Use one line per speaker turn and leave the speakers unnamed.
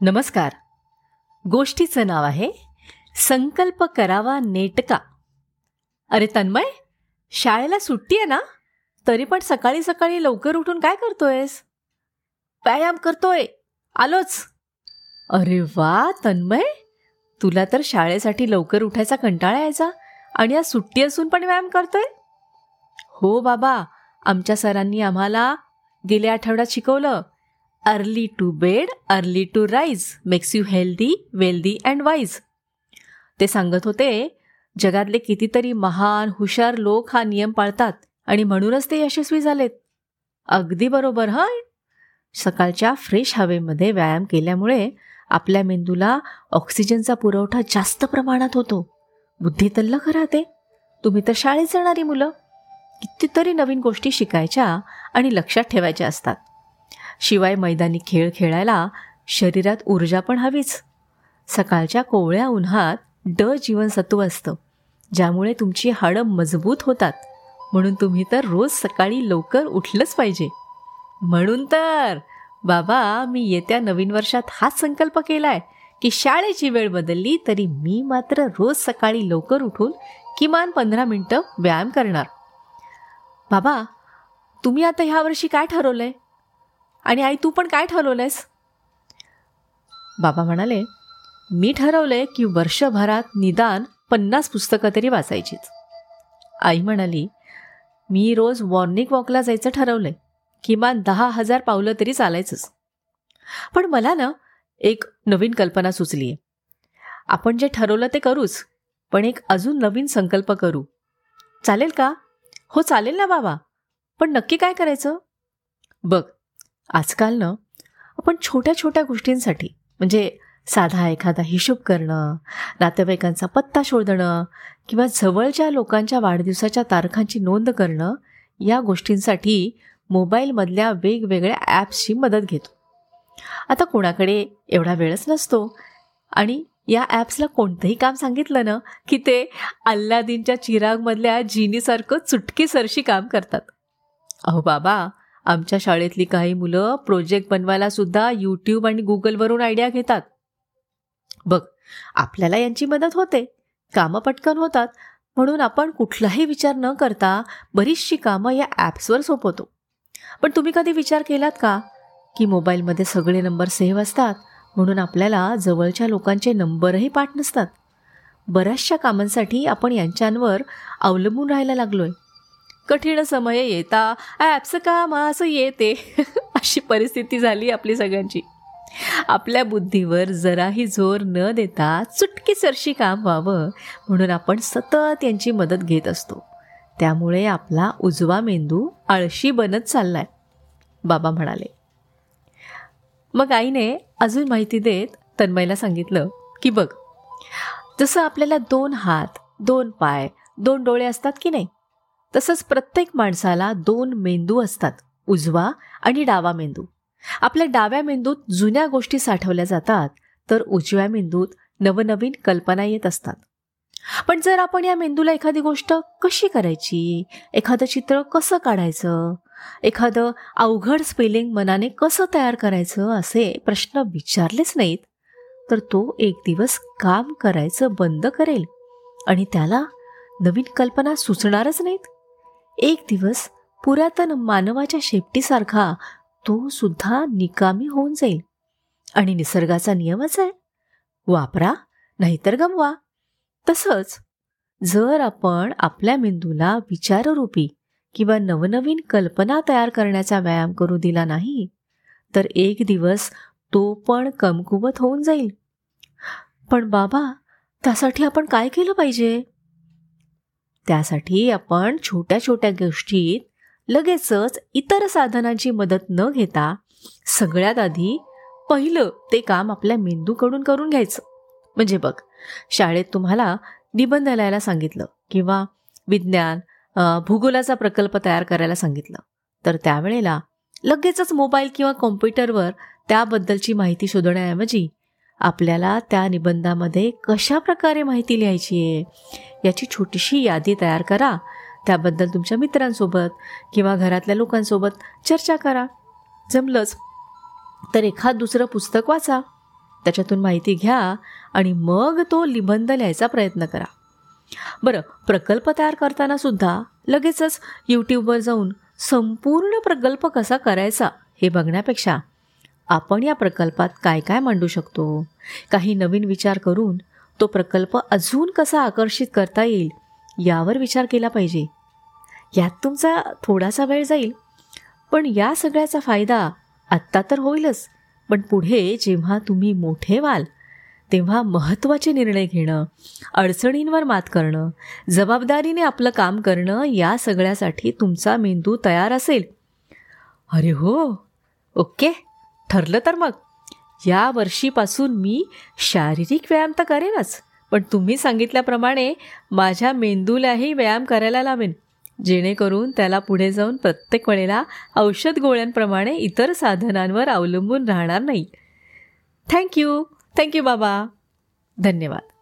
नमस्कार. गोष्टीचं नाव आहे संकल्प करावा नेटका. अरे तन्मय शाळेला सुट्टी आहे ना? तरी पण सकाळी सकाळी लवकर उठून काय करतोयस? व्यायाम करतोय. आलोच. अरे वा तन्मय. तुला तर शाळेसाठी लवकर उठायचा कंटाळा यायचा आणि आज सुट्टी असून पण व्यायाम करतोय? हो बाबा आमच्या सरांनी आम्हाला गेल्या आठवड्यात शिकवलं. Early to bed early to rise makes you healthy wealthy and wise ते सांगत होते जगातले कितीतरी महान हुशार लोक हा नियम पाळतात आणि म्हणूनच ते यशस्वी झालेत. अगदी बरोबर हा? सकाळच्या फ्रेश हवेमध्ये व्यायाम केल्यामुळे आपल्या मेंदूला ऑक्सिजनचा पुरवठा जास्त प्रमाणात होतो. बुद्धी तल्लख राहते तुम्ही तर शाळेत जाणारी मुलं. कितीतरी नवीन गोष्टी शिकायच्या आणि लक्षात ठेवायच्या असतात. शिवाय मैदानी खेळ खेळायला शरीरात ऊर्जा पण हवीच. सकाळच्या कोवळ्या उन्हात ड जीवनसत्व असतं ज्यामुळे तुमची हाडं मजबूत होतात. म्हणून तुम्ही तर रोज सकाळी लवकर उठलंच पाहिजे. म्हणून तर बाबा मी येत्या नवीन वर्षात हाच संकल्प केलाय की शाळेची वेळ बदलली तरी मी मात्र रोज सकाळी लवकर उठून किमान पंधरा मिनटं व्यायाम करणार. बाबा तुम्ही आता ह्या वर्षी काय ठरवलंय? आणि आई तू पण काय ठरवलंयस? बाबा म्हणाले मी ठरवलंय की वर्षभरात निदान पन्नास पुस्तकं तरी वाचायचीच आई म्हणाली मी रोज मॉर्निंग वॉकला जायचं ठरवलंय. किमान दहा हजार पावलं तरी चालायचंच. पण मला ना एक नवीन कल्पना सुचली आहे आपण जे ठरवलं ते करूच पण एक अजून नवीन संकल्प करू. चालेल का? हो चालेल ना बाबा. पण नक्की काय करायचं? बघ आजकाल ना आपण छोट्या छोट्या गोष्टींसाठी म्हणजे साधा एखादा हिशोब करणं नातेवाईकांचा पत्ता शोधणं किंवा जवळच्या लोकांच्या वाढदिवसाच्या तारखांची नोंद करणं या गोष्टींसाठी मोबाईलमधल्या वेगवेगळ्या ॲप्सची मदत घेतो. आता कोणाकडे एवढा वेळच नसतो. आणि या ॲप्सला कोणतंही काम सांगितलं ना की ते अल्लादीनच्या चिरागमधल्या जिनीसारखं चुटकीसरशी काम करतात. अहो बाबा आमच्या शाळेतली काही मुलं प्रोजेक्ट बनवायला सुद्धा यूट्यूब आणि गुगलवरून आयडिया घेतात. बघ आपल्याला यांची मदत होते कामं पटकन होतात म्हणून आपण कुठलाही विचार न करता बरीचशी कामं या ॲप्सवर सोपवतो. पण तुम्ही कधी विचार केलात का की मोबाईलमध्ये सगळे नंबर सेव्ह असतात म्हणून आपल्याला जवळच्या लोकांचे नंबरही पाठ नसतात? बऱ्याचशा कामांसाठी आपण यांच्यांवर अवलंबून राहायला लागलो आहे कठीण समय येता ॲप्स काम असं येते. अशी परिस्थिती झाली आपली सगळ्यांची. आपल्या बुद्धीवर जराही जोर न देता चुटकीसरशी काम व्हावं म्हणून आपण सतत यांची मदत घेत असतो. त्यामुळे आपला उजवा मेंदू आळशी बनत चाललाय बाबा म्हणाले. मग आईने अजून माहिती देत तन्मयला सांगितलं की बघ जसं आपल्याला दोन हात दोन पाय दोन डोळे असतात की नाही तसंच प्रत्येक माणसाला दोन मेंदू असतात उजवा आणि डावा मेंदू. आपल्या डाव्या मेंदूत जुन्या गोष्टी साठवल्या जातात तर उजव्या मेंदूत नवनवीन कल्पना येत असतात. पण जर आपण या मेंदूला एखादी गोष्ट कशी करायची? एखादं चित्र कसं काढायचं? एखादं अवघड स्पेलिंग मनाने कसं तयार करायचं असे प्रश्न विचारलेच नाहीत तर तो एक दिवस काम करायचं बंद करेल आणि त्याला नवीन कल्पना सुचणारच नाहीत. एक दिवस पुरातन मानवाच्या शेपटीसारखा तो सुद्धा निकामी होऊन जाईल. आणि निसर्गाचा नियमच आहे. वापरा नाहीतर गमवा. तसंच जर आपण आपल्या मेंदूला विचाररूपी किंवा नवनवीन कल्पना तयार करण्याचा व्यायाम करू दिला नाही तर एक दिवस तो पण कमकुवत होऊन जाईल. पण बाबा त्यासाठी आपण काय केलं पाहिजे? त्यासाठी आपण छोट्या छोट्या गोष्टीत लगेचच इतर साधनांची मदत न घेता सगळ्यात आधी पहिलं ते काम आपल्या मेंदूकडून करून घ्यायचं. म्हणजे बघ शाळेत तुम्हाला निबंध लिहायला सांगितलं किंवा विज्ञान भूगोलाचा प्रकल्प तयार करायला सांगितलं. तर त्यावेळेला लगेचच मोबाईल किंवा कॉम्प्युटरवर त्याबद्दलची माहिती शोधण्याऐवजी आपल्याला त्या निबंधामध्ये कशा प्रकारे माहिती लिहायची आहे? याची छोटीशी यादी तयार करा. त्याबद्दल तुमच्या मित्रांसोबत किंवा घरातल्या लोकांसोबत चर्चा करा. जमलंच. तर एखाद दुसरं पुस्तक वाचा. त्याच्यातून माहिती घ्या आणि मग तो निबंध लिहायचा प्रयत्न करा. बरं प्रकल्प तयार करताना सुद्धा लगेचच यूट्यूबवर जाऊन संपूर्ण प्रकल्प कसा करायचा हे बघण्यापेक्षा आपण या प्रकल्पात काय काय मांडू शकतो? काही नवीन विचार करून तो प्रकल्प अजून कसा आकर्षित करता येईल यावर विचार केला पाहिजे. यात तुमचा थोडासा वेळ जाईल. पण या सगळ्याचा फायदा आत्ता तर होईलच. पण पुढे जेव्हा तुम्ही मोठे व्हाल तेव्हा महत्त्वाचे निर्णय घेणं अडचणींवर मात करणं जबाबदारीने आपलं काम करणं या सगळ्यासाठी तुमचा मेंदू तयार असेल. अरे हो! ओके? ठरलं तर मग. या वर्षीपासून मी शारीरिक व्यायाम तर करेनच पण तुम्ही सांगितल्याप्रमाणे माझ्या मेंदूलाही व्यायाम करायला लावेन जेणेकरून त्याला पुढे जाऊन प्रत्येक वेळेला औषध गोळ्यांप्रमाणे इतर साधनांवर अवलंबून राहणार नाही. थँक्यू थँक्यू बाबा. धन्यवाद.